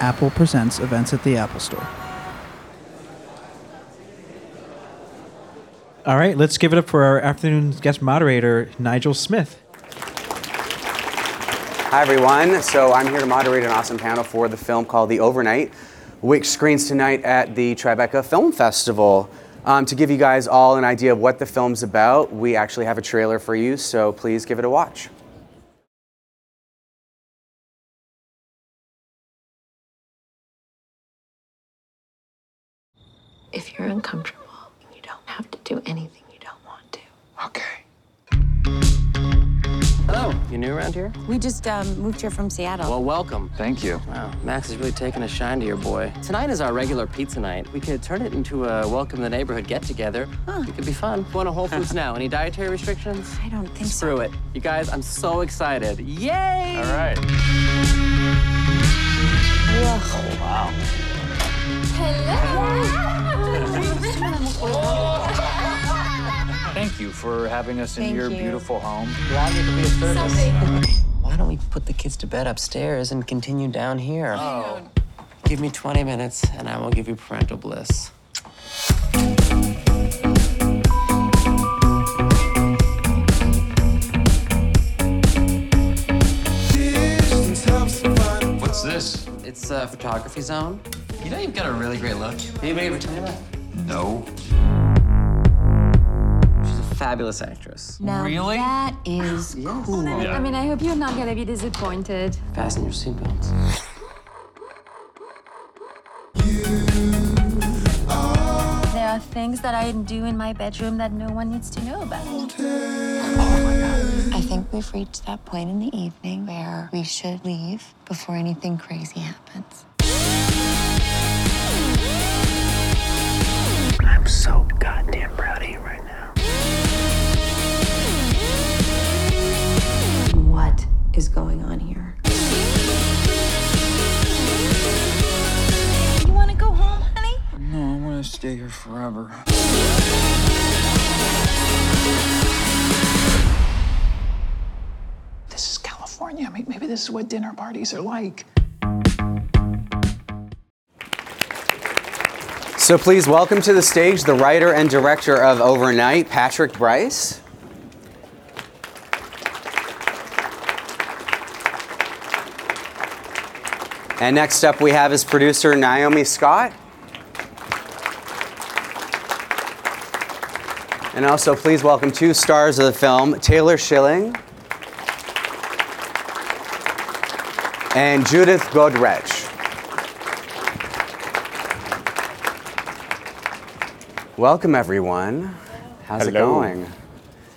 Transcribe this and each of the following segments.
Apple presents events at the Apple Store. All right, let's give it up for our afternoon guest moderator, Nigel Smith. Hi, everyone. So I'm here to moderate an awesome panel for the film called The Overnight, which screens tonight at the Tribeca Film Festival. Um, to give you guys all an idea of what the film's about, we actually have a trailer for you, so please give it a watch. If you're uncomfortable, you don't have to do anything you don't want to. Okay. Hello, you new around here? We just um, moved here from Seattle. Well, welcome. Thank you. Wow, Max is really taking a shine to your boy. Tonight is our regular pizza night. We could turn it into a welcome the neighborhood get together. It could be fun. Going to Whole Foods now. Any dietary restrictions? I don't think so. Screw it. You guys, I'm so excited. Yay! All right. For having us in Thank your you. beautiful home. Why don't we put the kids to bed upstairs and continue down here? Oh. Give me 20 minutes and I will give you parental bliss. What's this? It's a photography zone. You know you've got a really great look. Anybody ever tell you that? No. She's a fabulous actress. Now Really? that is cool. I mean, I hope you're not gonna be disappointed. Fasten your seatbelts. There are things that I do in my bedroom that no one needs to know about. Oh, I think we've reached that point in the evening where we should leave before anything crazy happens. I'm so goddamn proud of you right now. Is going on here? You want to go home, honey? No, I want to stay here forever. This is California. May- Maybe this is what dinner parties are like. So please welcome to the stage the writer and director of Overnight, Patrick Brice. And next up, we have his producer, Naomi Scott. And also, please welcome two stars of the film, Taylor Schilling and Judith Godrèche. Welcome, everyone. How's it going?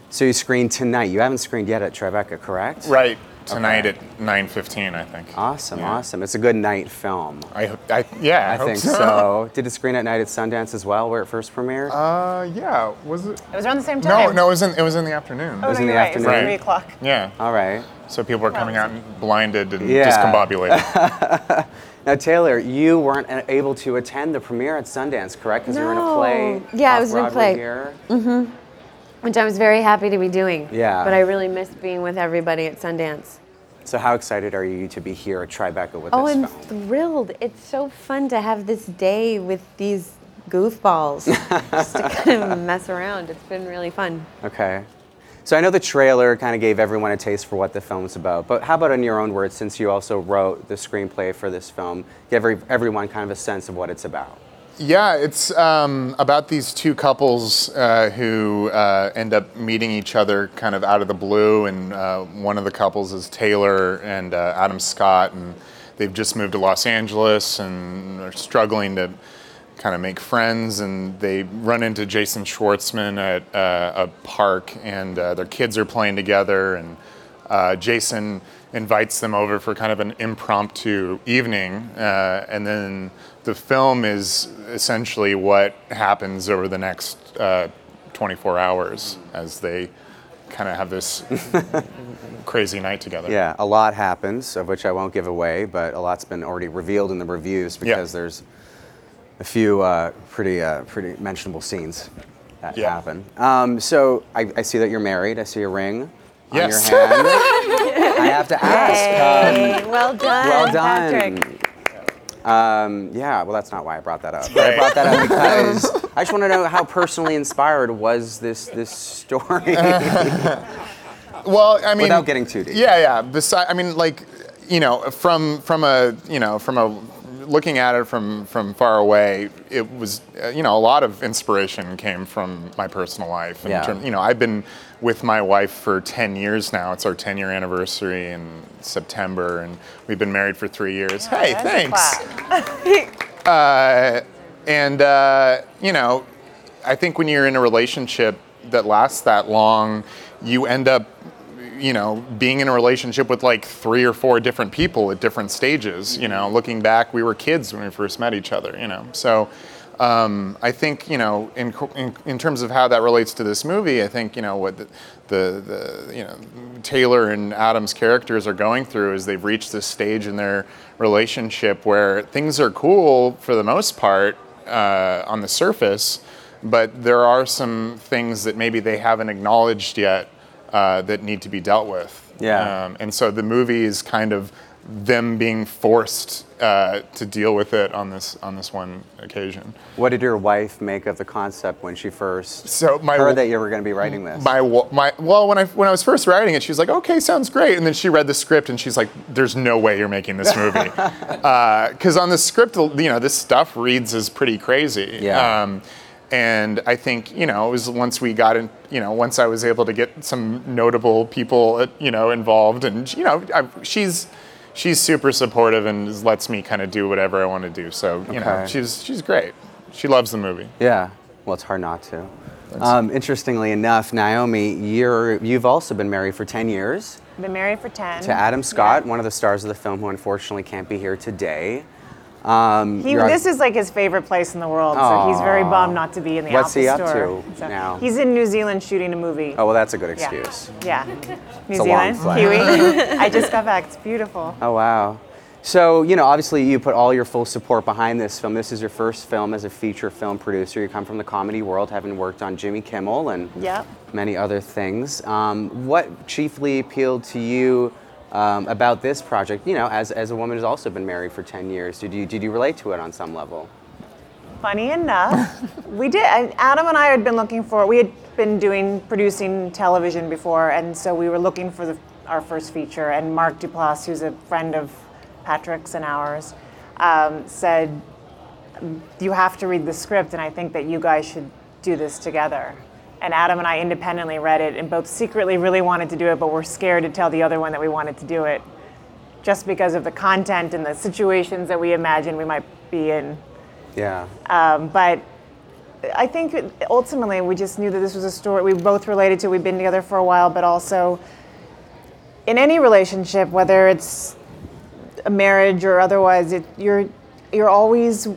So you screened tonight. You haven't screened yet at Tribeca, correct? Right tonight Okay. at 9:15, I think. Awesome, Yeah. awesome. It's a good night film. I, hope- I yeah, I, I hope think so. so. Did it screen at night at Sundance as well, where it first premiered? Uh, yeah. Was it? It was around the same time. no. no, It was in it was in the afternoon. Oh, was no, in the right. Afternoon. like three o'clock. Yeah. All right. So people were coming out blinded and Yeah. discombobulated. Now, Taylor, you weren't able to attend the premiere at Sundance, correct? Because you were in a play. No. Yeah, I off was in a Broadway play. Here. Which I was very happy to be doing. Yeah. But I really missed being with everybody at Sundance. So, how excited are you to be here at Tribeca with Oh, this I'm film? thrilled. It's so fun to have this day with these goofballs just to kind of mess around. It's been really fun. Okay. So I know the trailer kind of gave everyone a taste for what the film's about, but how about in your own words, since you also wrote the screenplay for this film, give every, everyone kind of a sense of what it's about? Yeah, it's um, about these two couples uh, who uh, end up meeting each other kind of out of the blue, and uh, one of the couples is Taylor and uh, Adam Scott, and they've just moved to Los Angeles and are struggling to kind of make friends, and they run into Jason Schwartzman at uh, a park, and uh, their kids are playing together, and Jason invites them over for kind of an impromptu evening, uh, and then the film is essentially what happens over the next uh, 24 hours as they kind of have this crazy night together. Yeah, a lot happens, of which I won't give away, but a lot's been already revealed in the reviews because there's a few uh, pretty uh, pretty mentionable scenes that Yeah. happen. Um, so I, I see that you're married. I see a ring Yes. on your hand. I have to ask. um, well done, well done. Patrick. Um, yeah, well, that's not why I brought that up. But I brought that up because I just want to know how personally inspired was this this story. Well, I mean, Without getting too deep. Yeah, yeah. Besides, I mean, like, you know, from from a you know from a looking at it from from far away, it was uh, you know a lot of inspiration came from my personal life. in Yeah. term- you know, I've been with my wife for 10 years now. It's our 10 year anniversary in September, and we've been married for three years. hey, thanks. uh, and uh, you know, I think when you're in a relationship that lasts that long, you end up, you know, being in a relationship with like three or four different people at different stages. You know, looking back, we were kids when we first met each other. You know, so. Um, I think you know, in, in in terms of how that relates to this movie, I think you know what the, the, the you know Taylor and Adam's characters are going through is they've reached this stage in their relationship where things are cool for the most part uh, on the surface, but there are some things that maybe they haven't acknowledged yet uh, that need to be dealt with. Yeah. Um, and so the movie is kind of them being forced uh, to deal with it on this on this one occasion. what did your wife make of the concept when she first So my heard that you were going to be writing this? my my well when I when I was first writing it, she was like, "Okay, sounds great," and then she read the script and she's like, "There's no way you're making this movie," because on the script, you know, this stuff reads as pretty crazy. Yeah. Um, and I think you know it was once we got in, you know, once I was able to get some notable people, uh, you know, involved, and you know, I, she's she's super supportive and lets me kind of do whatever I want to do. So you know, she's she's great. She loves the movie. Yeah. Well, it's hard not to. Um, interestingly enough, Naomi, you're you've also been married for 10 years Been married for 10. to Adam Scott, one of the stars of the film, who unfortunately can't be here today. Um, He, this is like his favorite place in the world, so he's very bummed not to be in the What's Apple he up Store. to So- now? He's in New Zealand shooting a movie. oh well, that's a good yeah. excuse. Yeah. New It's a long Zealand, flight. Kiwi. I just got back. It's beautiful. Oh wow. So you know, obviously, you put all your full support behind this film. This is your first film as a feature film producer. You come from the comedy world, having worked on Jimmy Kimmel and Yep. many other things. Um, what chiefly appealed to you um, about this project? You know, as, as a woman who's also been married for 10 years, did you, did you relate to it on some level? Funny enough, we did. Adam and I had been looking for. We had been doing producing television before, and so we were looking for the, our first feature. And Mark Duplass, who's a friend of Patrick's and ours, um, said, "You have to read the script, and I think that you guys should do this together." And Adam and I independently read it, and both secretly really wanted to do it, but we're scared to tell the other one that we wanted to do it, just because of the content and the situations that we imagined we might be in. Yeah. Um, but I think ultimately we just knew that this was a story we both related to. We've been together for a while, but also in any relationship, whether it's a marriage or otherwise, it, you're you're always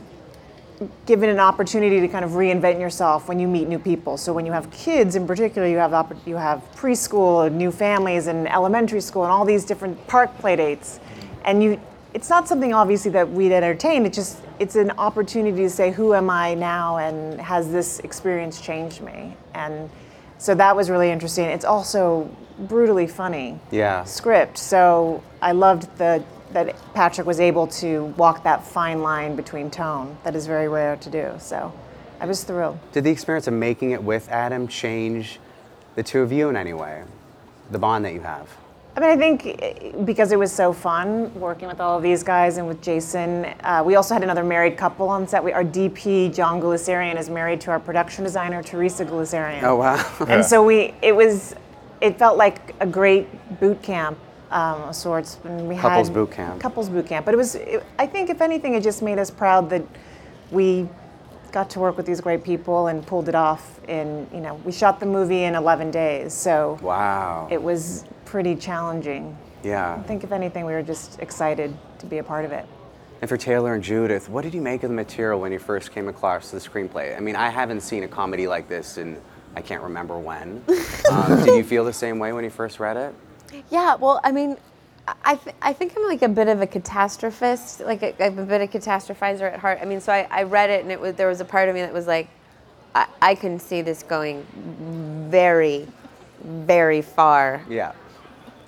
given an opportunity to kind of reinvent yourself when you meet new people. So when you have kids, in particular, you have you have preschool, and new families, and elementary school, and all these different park play dates, and you. It's not something obviously that we'd entertain. It just it's an opportunity to say, who am I now, and has this experience changed me? And so that was really interesting. It's also brutally funny Yeah. script. So I loved the that Patrick was able to walk that fine line between tone that is very rare to do. So I was thrilled. Did the experience of making it with Adam change the two of you in any way? The bond that you have? I mean, I think eh, because it was so fun working with all of these guys and with Jason. Uh, we also had another married couple on set. We, our DP, John Guleserian, is married to our production designer, Teresa Guleserian. Oh, wow. And so we, it was, it felt like a great boot camp um, of sorts. And we Couples had boot camp. Couples boot camp. But it was, it, I think, if anything, it just made us proud that we got to work with these great people and pulled it off in, you know, we shot the movie in 11 days. So Wow. it was pretty challenging. yeah. I think, if anything, we were just excited to be a part of it. And for Taylor and Judith, what did you make of the material when you first came across the screenplay? I mean, I haven't seen a comedy like this in I can't remember when. um, did you feel the same way when you first read it? Yeah, well, I mean, I, th- I think I'm like a bit of a catastrophist, like a, I'm a bit of a catastrophizer at heart. I mean, so I, I read it and it was there was a part of me that was like, I, I can see this going very, very far Yeah.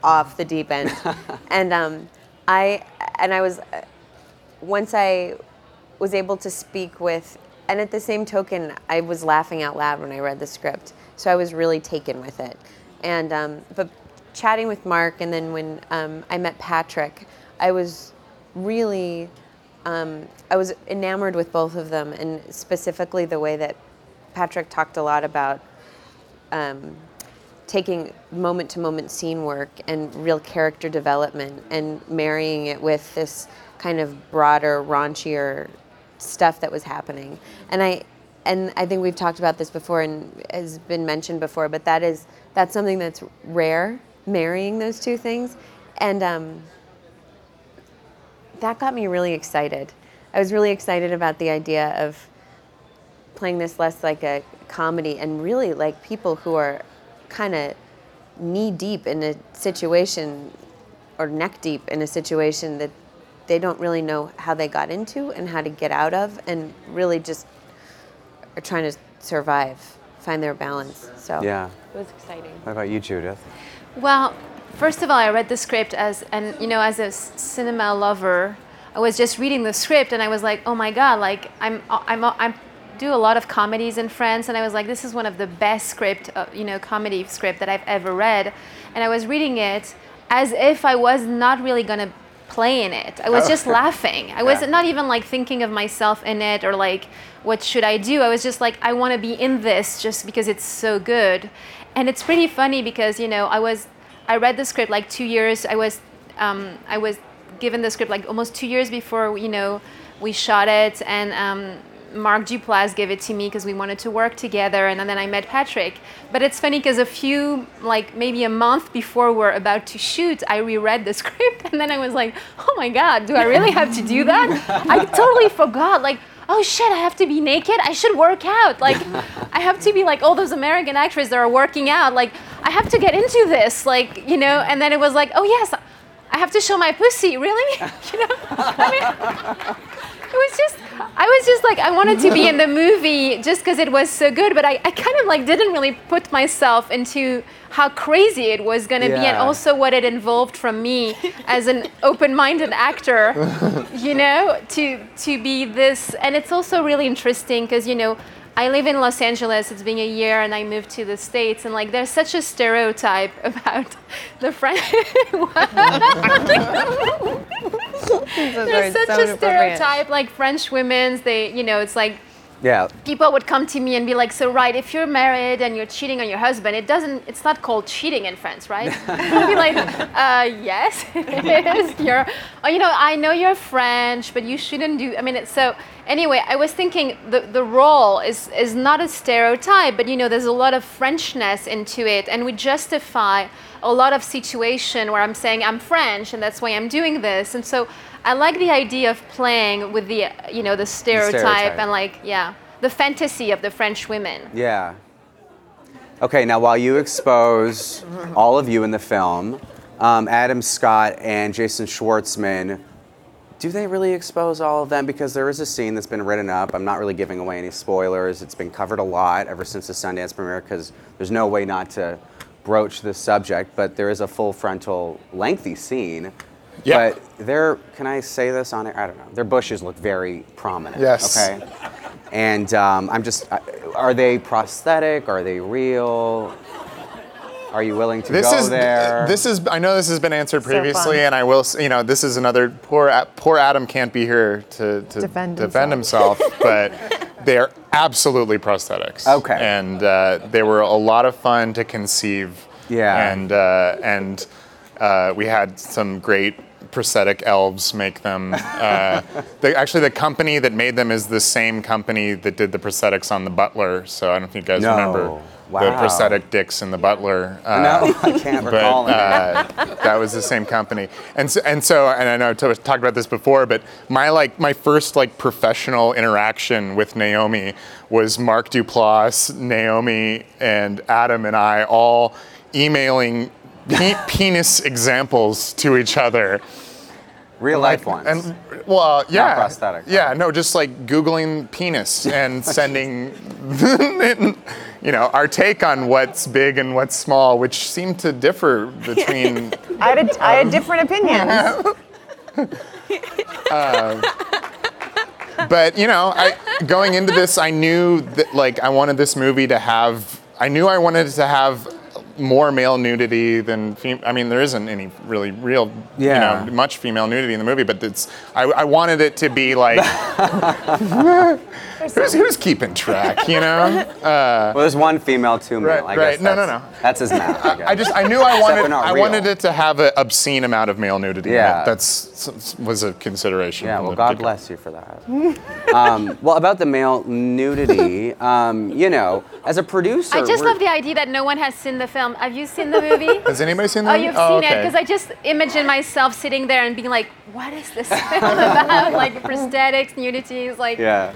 off the deep end, and um, I and I was uh, once I was able to speak with, and at the same token, I was laughing out loud when I read the script. So I was really taken with it. And um, but chatting with Mark, and then when um, I met Patrick, I was really um, I was enamored with both of them, and specifically the way that Patrick talked a lot about um, taking moment to moment scene work and real character development and marrying it with this kind of broader, raunchier stuff that was happening. And I and I think we've talked about this before and has been mentioned before, but that is that's something that's rare, marrying those two things. And um, that got me really excited. I was really excited about the idea of playing this less like a comedy and really like people who are kind of knee deep in a situation or neck deep in a situation that they don't really know how they got into and how to get out of and really just are trying to survive, find their balance. So Yeah. it was exciting. What about you, Judith? Well, first of all, I read the script as, and you know, as a cinema lover, I was just reading the script and I was like, oh my god, like I'm, I'm, I'm do a lot of comedies in France, and I was like, this is one of the best script, uh, you know, comedy script that I've ever read, and I was reading it as if I was not really gonna play in it. I was Oh. just laughing. I was Yeah. not even like thinking of myself in it or like what should I do. I was just like I want to be in this just because it's so good. And it's pretty funny because you know I was I read the script like 2 years I was um, I was given the script like almost 2 years before you know we shot it and um, Mark Duplass gave it to me because we wanted to work together, and then I met Patrick. But it's funny because a few, like maybe a month before we're about to shoot, I reread the script, and then I was like, oh my god, do I really have to do that? I totally forgot. Like, oh shit, I have to be naked. I should work out. Like, I have to be like all those American actresses that are working out. Like, I have to get into this. Like, you know. And then it was like, oh yes, I have to show my pussy. Really? you know. I mean, was just i was just like i wanted to be in the movie just because it was so good but I, I kind of like didn't really put myself into how crazy it was going to be and also what it involved from me as an open-minded actor you know to to be this. And it's also really interesting because you know I live in Los Angeles. It's been a year, and I moved to the states. And like, there's such a stereotype about the French. there's such so a stereotype, like French women's. They, you know, it's like Yeah. people would come to me and be like, "So right, if you're married and you're cheating on your husband, it doesn't. It's not called cheating in France, right?" I'd be like, uh, "Yes, it is. You're, oh, you know, I know you're French, but you shouldn't do. I mean, it's so." Anyway, I was thinking the the role is is not a stereotype, but you know, there's a lot of Frenchness into it, and we justify a lot of situation where I'm saying I'm French and that's why I'm doing this, and so. I like the idea of playing with the, you know, the stereotype, stereotype. and like, yeah, the fantasy of the French women. Yeah. Okay, now while you expose all of you in the film, um, Adam Scott and Jason Schwartzman, do they really expose all of them? Because there is a scene that's been written up. I'm not really giving away any spoilers. It's been covered a lot ever since the Sundance premiere because there's no way not to broach this subject. But there is a full frontal, lengthy scene. Yeah. But their, can I say this on it? I don't know. Their bushes look very prominent. Yes. Okay. And um, I'm just, are they prosthetic? Are they real? Are you willing to This go is there? this is I know this has been answered previously, fun. and I will. You know this is another poor poor Adam can't be here to, to Defend defend himself, but they're absolutely prosthetics. Okay. and uh, they were a lot of fun to conceive. Yeah. and uh, and uh, we had some great prosthetic elves make them. Uh, actually, the company that made them is the same company that did the prosthetics on the Butler. So I don't think you guys No. remember the prosthetic dicks in the Butler. Uh, No, I can't but, recall uh, that was the same company, and so, and so, and I know I talked about this before, but my like my first like professional interaction with Naomi was Mark Duplass, Naomi, and Adam and I all emailing pe- penis examples to each other. Real life ones. And well, yeah, prosthetic. Yeah, no, just like googling penis and sending, you know, our take on what's big and what's small, which seemed to differ between. I had, a, I had different opinions. Uh, but you know, I going into this, I knew that like I wanted this movie to have. I knew I wanted it to have more male nudity than fem- I mean, there isn't any really real, Yeah. you know, much female nudity in the movie, but it's. I, I wanted it to be like. who's, who's keeping track? You know. Uh, Well, there's one female, two male. Right, I right. guess No, no, no. That's his math. I, guess. I just I knew I wanted I real. wanted it to have an obscene amount of male nudity. in it. Yeah. that's was a consideration. Yeah, well, God bless you for that. um, well, about the male nudity, um, you know, as a producer, I just love the idea that no one has seen the film. Have you seen the movie? Has anybody seen the Oh, you've Oh, seen it because I just imagine myself sitting there and being like, "What is this film about? like prosthetics, nudity, is like." Yeah.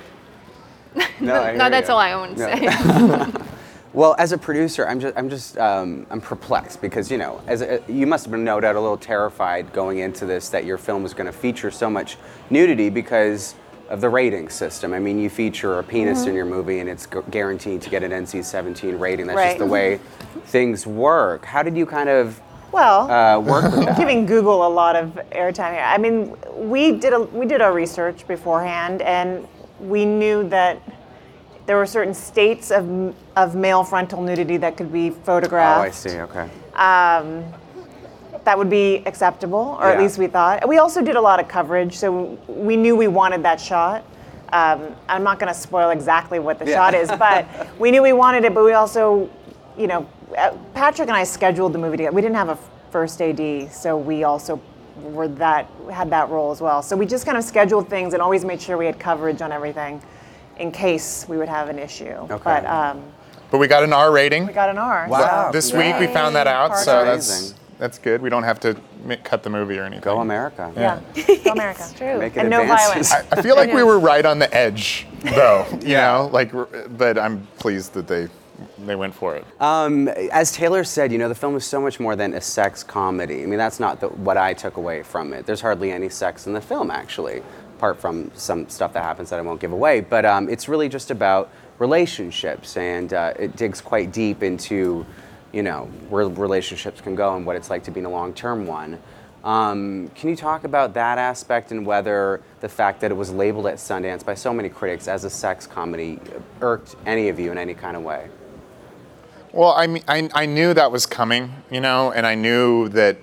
No, I no, that's you. all I own. No. say. Well, as a producer, I'm just, I'm just, um, I'm perplexed because you know, as a, you must have been no doubt a little terrified going into this that your film was going to feature so much nudity because of the rating system. I mean, you feature a penis Mm-hmm. in your movie, and it's gu- guaranteed to get an NC-17 rating. That's Right. just the way things work. How did you kind of Well, uh, work with that? giving Google a lot of airtime here. I mean, we did a, we did our research beforehand, and we knew that there were certain states of of male frontal nudity that could be photographed. Oh. I see. Okay. Um, that would be acceptable, or at least we thought. We also did a lot of coverage, so we knew we wanted that shot. Um, I'm not going to spoil exactly what the Yeah. shot is, but we knew we wanted it. But we also, you know, uh, Patrick and I scheduled the movie together. We didn't have a first AD, so we also were that had that role as well. So we just kind of scheduled things and always made sure we had coverage on everything, in case we would have an issue. Okay. But um, But we got an R rating. we got an R. Wow. so- This week we found that out, Part so R. that's Amazing. that's good. We don't have to ma- cut the movie or anything. Go America. Yeah, go America. True. Make it And no advances. violence. I feel like we were right on the edge, though. You know, like, r- but I'm pleased that they they went for it. Um, as Taylor said, you know, the film is so much more than a sex comedy. I mean, that's not the, what I took away from it. There's hardly any sex in the film, actually, apart from some stuff that happens that I won't give away. But um, it's really just about relationships, and uh, it digs quite deep into, you know, where relationships can go and what it's like to be in a long-term one. Um, can you talk about that aspect and whether the fact that it was labeled at Sundance by so many critics as a sex comedy irked any of you in any kind of way? Well, I mean, I, I knew that was coming, you know, and I knew that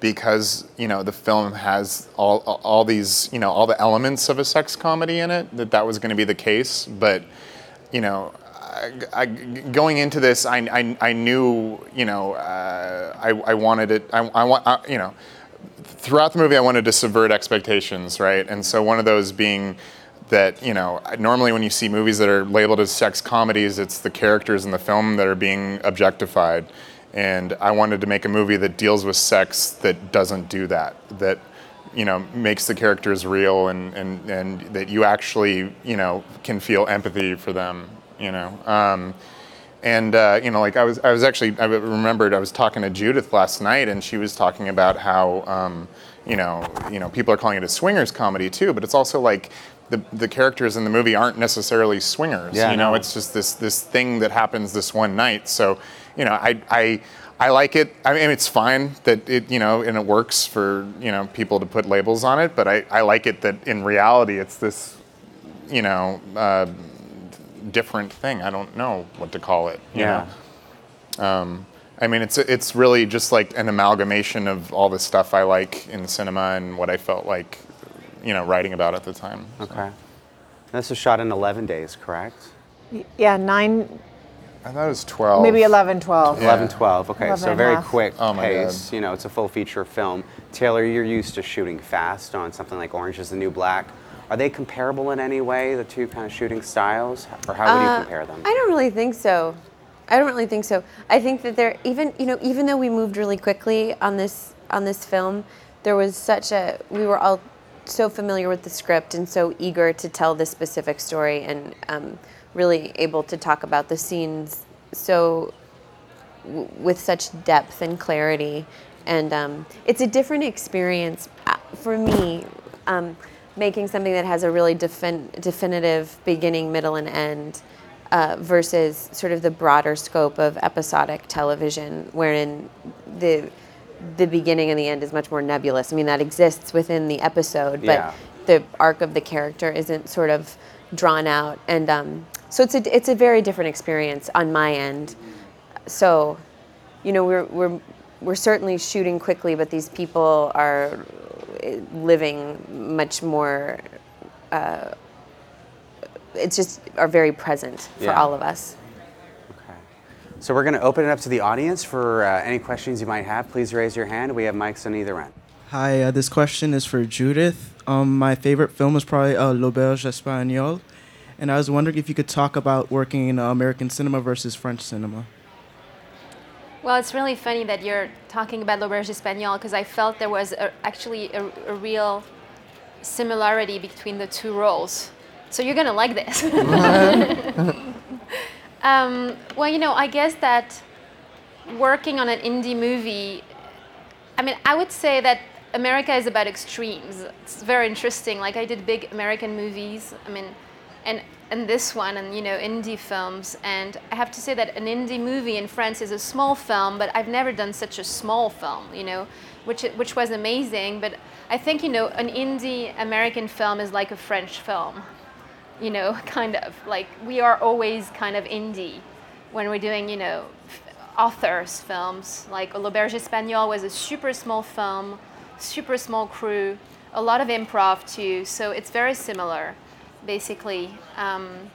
because you know the film has all all these you know all the elements of a sex comedy in it that that was going to be the case. But you know, I, I, going into this, I, I, I knew you know uh, I, I wanted it. I, I want I, you know throughout the movie, I wanted to subvert expectations, right? And so one of those being that you know normally when you see movies that are labeled as sex comedies, it's the characters in the film that are being objectified. And I wanted to make a movie that deals with sex that doesn't do that. That you know makes the characters real and and and that you actually you know can feel empathy for them. You know. Um, and uh, you know, like I was, I was actually, I remembered I was talking to Judith last night, and she was talking about how, um, you know, you know, people are calling it a swingers comedy too, but it's also like the the characters in the movie aren't necessarily swingers. Yeah, you know, no. it's just this this thing that happens this one night. So, you know, I I. I like it. I mean, it's fine that it, you know, and it works for, you know, people to put labels on it. But I, I like it that in reality, it's this, you know, uh, different thing. I don't know what to call it. you Yeah. know? Um, I mean, it's it's really just like an amalgamation of all the stuff I like in cinema and what I felt like, you know, writing about at the time. so. Okay. This was shot in 11 days, correct? Yeah, nine, I thought it was twelve. maybe 11, 12. Yeah. 11, 12. Okay, 11 so and a very half. quick Oh my pace. God. You know, it's a full feature film. Taylor, you're used to shooting fast on something like Orange is the New Black. Are they comparable in any way, the two kind of shooting styles? Or how would Uh, you compare them? I don't really think so. I don't really think so. I think that there even you know even though we moved really quickly on this on this film, there was such a we were all so familiar with the script and so eager to tell this specific story and um, really able to talk about the scenes so w- with such depth and clarity. And um, it's a different experience uh, for me um, making something that has a really defin- definitive beginning, middle, and end uh, versus sort of the broader scope of episodic television, wherein the the beginning and the end is much more nebulous. I mean, that exists within the episode, but Yeah. the arc of the character isn't sort of drawn out, and um, so it's a it's a very different experience on my end. So, you know, we're we're we're certainly shooting quickly, but these people are living much more. Uh, it's just are very present for Yeah. all of us. So we're going to open it up to the audience for uh, any questions you might have. Please raise your hand. We have mics on either end. Hi, uh, this question is for Judith. Um, my favorite film is probably uh, L'Auberge Espagnole, and I was wondering if you could talk about working in uh, American cinema versus French cinema. Well, it's really funny that you're talking about L'Auberge Espagnole because I felt there was a, actually a, a real similarity between the two roles. So you're gonna like this. um, well, you know, I guess that working on an indie movie, I mean, I would say that America is about extremes. It's very interesting. Like I did big American movies. I mean, and and this one and you know indie films and i have to say that an indie movie in france is a small film but i've never done such a small film you know which which was amazing but i think you know an indie american film is like a french film you know kind of like we are always kind of indie when we're doing you know authors films like l'auberge espagnole was a super small film super small crew a lot of improv too so it's very similar basically. Um,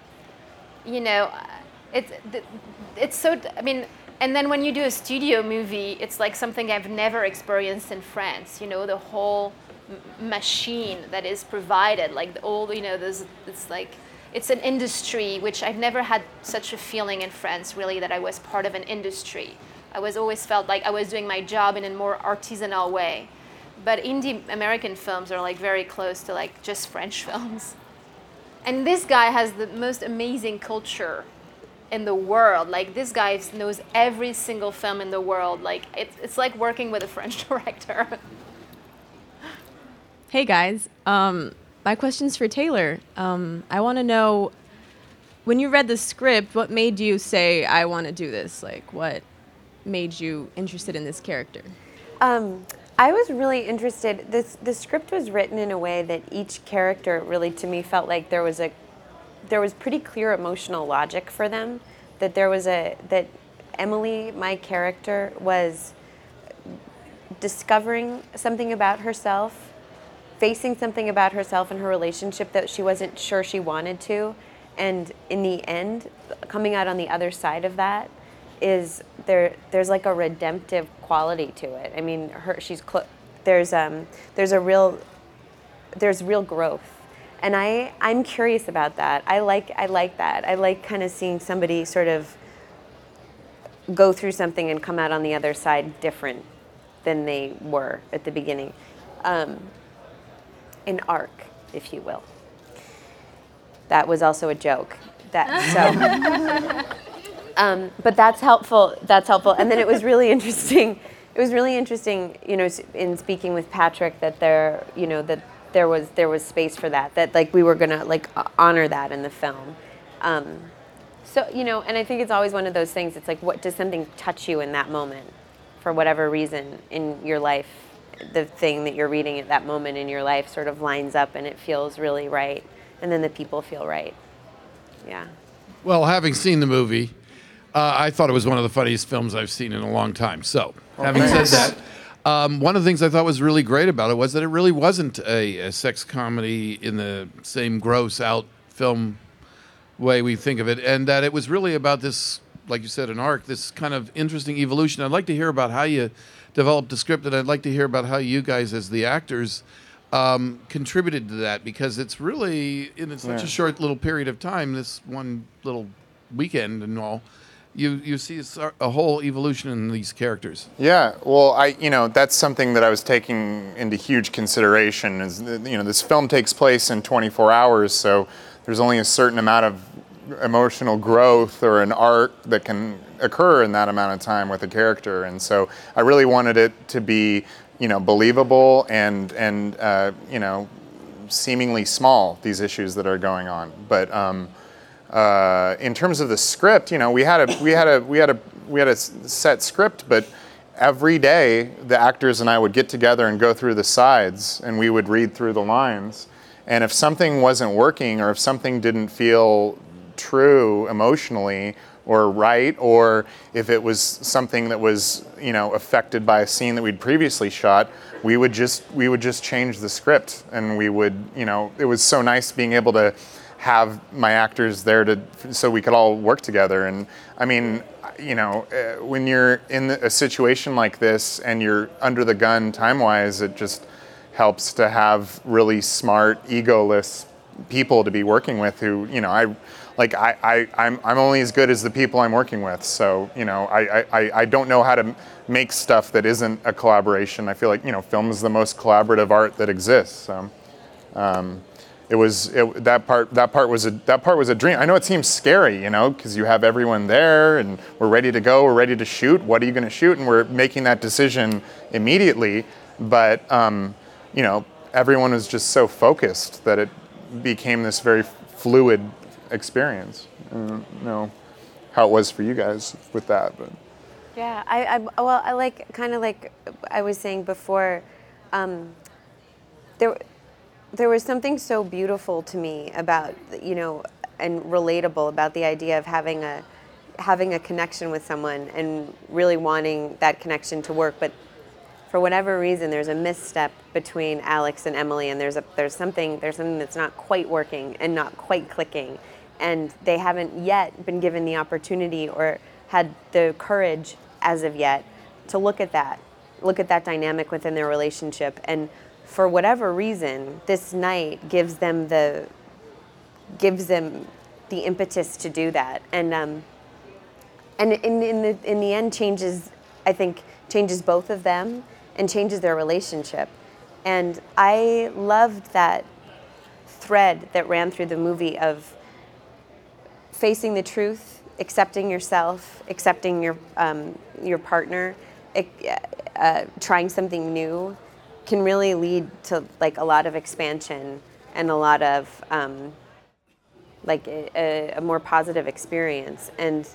you know, it's it's so. I mean, and then when you do a studio movie, it's like something I've never experienced in France. You know, the whole machine that is provided, like all you know, there's it's like it's an industry which I've never had such a feeling in France. Really, that I was part of an industry. I was always felt like I was doing my job in a more artisanal way. But indie American films are like very close to like just French films. And this guy has the most amazing culture in the world. Like this guy knows every single film in the world. Like it's, it's like working with a French director. Hey guys, um, my question's for Taylor. Um, I want to know when you read the script, what made you say, I want to do this? Like, what made you interested in this character? Um, I was really interested. This the script was written in a way that each character really, to me, felt like there was a there was pretty clear emotional logic for them. That there was a that Emily, my character, was discovering something about herself, facing something about herself and her relationship that she wasn't sure she wanted to, and in the end, coming out on the other side of that is there there's like a redemptive quality to it. I mean, her she's cl- there's um there's a real there's real growth. And I I'm curious about that. I like I like that. I like kind of seeing somebody sort of go through something and come out on the other side different than they were at the beginning. Um, an arc, if you will. That was also a joke. That so um, but that's helpful. That's helpful. And then it was really interesting. It was really interesting, you know, in speaking with Patrick, that there, you know, that there was there was space for that. That like we were gonna like honor that in the film. Um, so you know, and I think it's always one of those things. It's like, what does something touch you in that moment, for whatever reason in your life? The thing that you're reading at that moment in your life sort of lines up, and it feels really right, and then the people feel right. Yeah. Well, having seen the movie, uh, I thought it was one of the funniest films I've seen in a long time. So, Oh, having thanks. said that, um, one of the things I thought was really great about it was that it really wasn't a, a sex comedy in the same gross out film way we think of it, and that it was really about this, like you said, an arc, this kind of interesting evolution. I'd like to hear about how you developed the script, and I'd like to hear about how you guys, as the actors, um, contributed to that because it's really in such Yeah. a short little period of time, this one little weekend and all, you you see a a whole evolution in these characters. Yeah, well, I you know that's something that I was taking into huge consideration. Is that, you know this film takes place in 24 hours, so there's only a certain amount of emotional growth or an arc that can occur in that amount of time with a character, and so I really wanted it to be you know believable and and uh, you know seemingly small these issues that are going on, but. Um, uh, in terms of the script, you know, we had a we had a we had a we had a set script, but every day the actors and I would get together and go through the sides, and we would read through the lines, And if something wasn't working or if something didn't feel true emotionally or right, or if it was something that was, you know, affected by a scene that we'd previously shot, we would just we would just change the script and we would, you know, it was so nice being able to have my actors there to so we could all work together. And I mean, you know, uh, when you're in a situation like this and you're under the gun time-wise, it just helps to have really smart, egoless people to be working with who, you know, I like I, I I'm, I'm only as good as the people I'm working with. So, you know, I, I, I don't know how to make stuff that isn't a collaboration. I feel like, you know, film is the most collaborative art that exists. So, um, it was it, that part that part was a that part was a dream. I know it seems scary, you know, because you have everyone there and we're ready to go, we're ready to shoot. What are you going to shoot? And we're making that decision immediately. But um, you know, everyone was just so focused that it became this very fluid experience. I don't know how it was for you guys with that, but Yeah, I, I well, I like kind of like I was saying before. Um, there, there was something so beautiful to me about you know and relatable about the idea of having a having a connection with someone and really wanting that connection to work, but for whatever reason, there's a misstep between Alex and Emily, and there's a there's something there's something that's not quite working and not quite clicking, and they haven't yet been given the opportunity or had the courage as of yet to look at that, look at that dynamic within their relationship, and for whatever reason, this night gives them the gives them the impetus to do that, and um, and in, in the in the end changes I think changes both of them and changes their relationship. And I loved that thread that ran through the movie of facing the truth, accepting yourself, accepting your um, your partner, uh, trying something new, can really lead to like a lot of expansion and a lot of um, like a, a more positive experience. And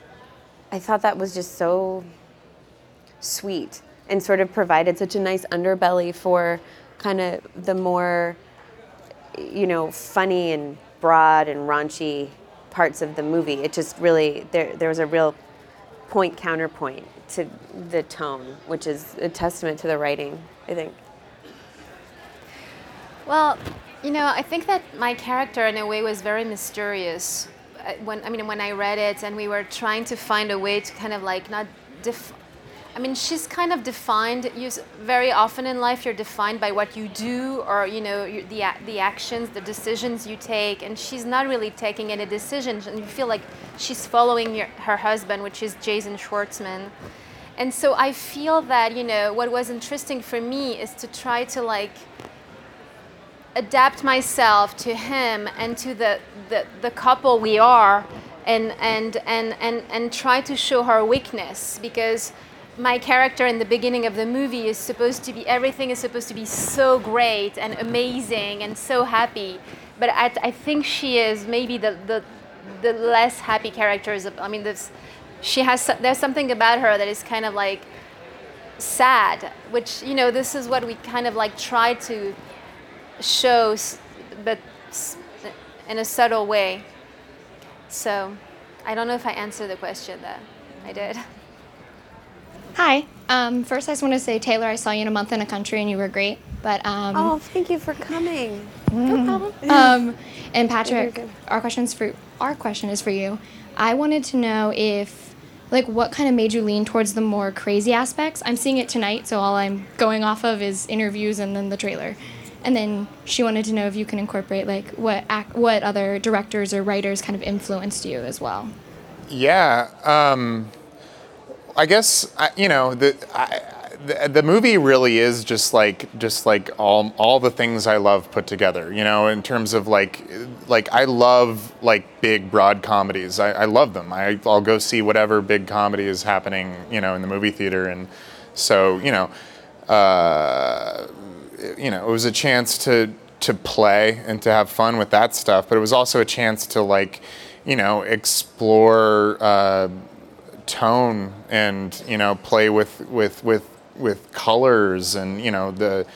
I thought that was just so sweet and sort of provided such a nice underbelly for kind of the more, you know, funny and broad and raunchy parts of the movie. It just really there there was a real point counterpoint to the tone, which is a testament to the writing, I think. Well, you know, I think that my character in a way was very mysterious. Uh, When I mean, when I read it, and we were trying to find a way to kind of like not def- I mean, she's kind of defined. You very often in life, you're defined by what you do, or you know, the the actions, the decisions you take. And she's not really taking any decisions, and you feel like she's following your, her husband, which is Jason Schwartzman. And so I feel that you know what was interesting for me is to try to like adapt myself to him and to the, the, the couple we are and, and, and, and, and try to show her weakness because my character in the beginning of the movie is supposed to be everything is supposed to be so great and amazing and so happy but I, I think she is maybe the, the, the less happy characters of, i mean this, she has there's something about her that is kind of like sad which you know this is what we kind of like try to show but in a subtle way. So I don't know if I answered the question that I did. Hi. Um, first, I just want to say, Taylor, I saw you in a month in a country and you were great. But um, Oh, thank you for coming. no problem. Um, and Patrick, our question's for our question is for you. I wanted to know if, like, what kind of made you lean towards the more crazy aspects. I'm seeing it tonight, so all I'm going off of is interviews and then the trailer. And then she wanted to know if you can incorporate like what ac- what other directors or writers kind of influenced you as well. Yeah, um, I guess you know the, I, the the movie really is just like just like all all the things I love put together. You know, in terms of like like I love like big broad comedies. I, I love them. I, I'll go see whatever big comedy is happening. You know, in the movie theater, and so you know. Uh, you know, it was a chance to to play and to have fun with that stuff, but it was also a chance to like, you know, explore uh, tone and you know play with with with with colors and you know the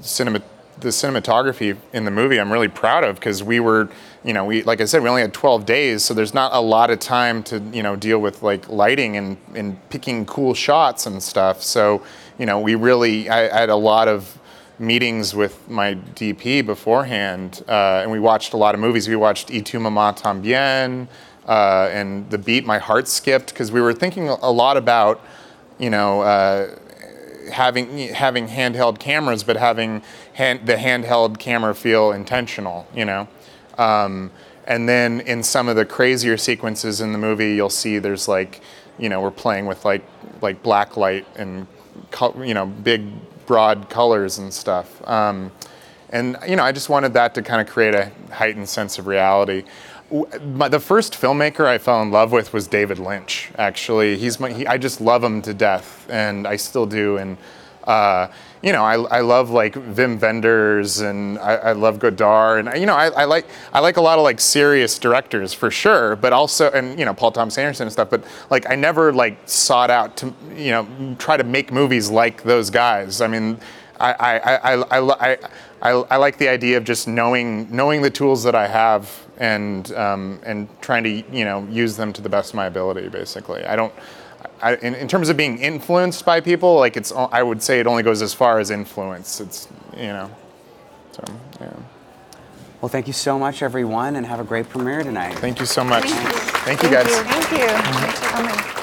cinema the cinematography in the movie I'm really proud of because we were, you know, we like I said, we only had 12 days, so there's not a lot of time to you know deal with like lighting and and picking cool shots and stuff. So you know, we really I, I had a lot of meetings with my DP beforehand, uh, and we watched a lot of movies. We watched Y tu mamá también, uh, and The Beat. My heart skipped because we were thinking a lot about, you know, uh, having having handheld cameras, but having hand, the handheld camera feel intentional. You know. Um, and then in some of the crazier sequences in the movie, you'll see there's like, you know, we're playing with like like black light and you know big broad colors and stuff. Um, and you know, I just wanted that to kind of create a heightened sense of reality. My, the first filmmaker I fell in love with was David Lynch. Actually, he's my, he, I just love him to death, and I still do. And uh, you know, I, I love like Wim Wenders, and I, I love Godard, and you know, I, I like I like a lot of like serious directors for sure, but also and you know Paul Thomas Anderson and stuff. But like I never like sought out to you know try to make movies like those guys. I mean, I I, I, I, I, I, I like the idea of just knowing knowing the tools that I have and um, and trying to you know use them to the best of my ability. Basically, I don't. I, in, in terms of being influenced by people, like it's, o- I would say it only goes as far as influence. It's, you know, so yeah. Well, thank you so much, everyone, and have a great premiere tonight. Thank you so much. Thank you, guys. Thank you. Thanks for coming.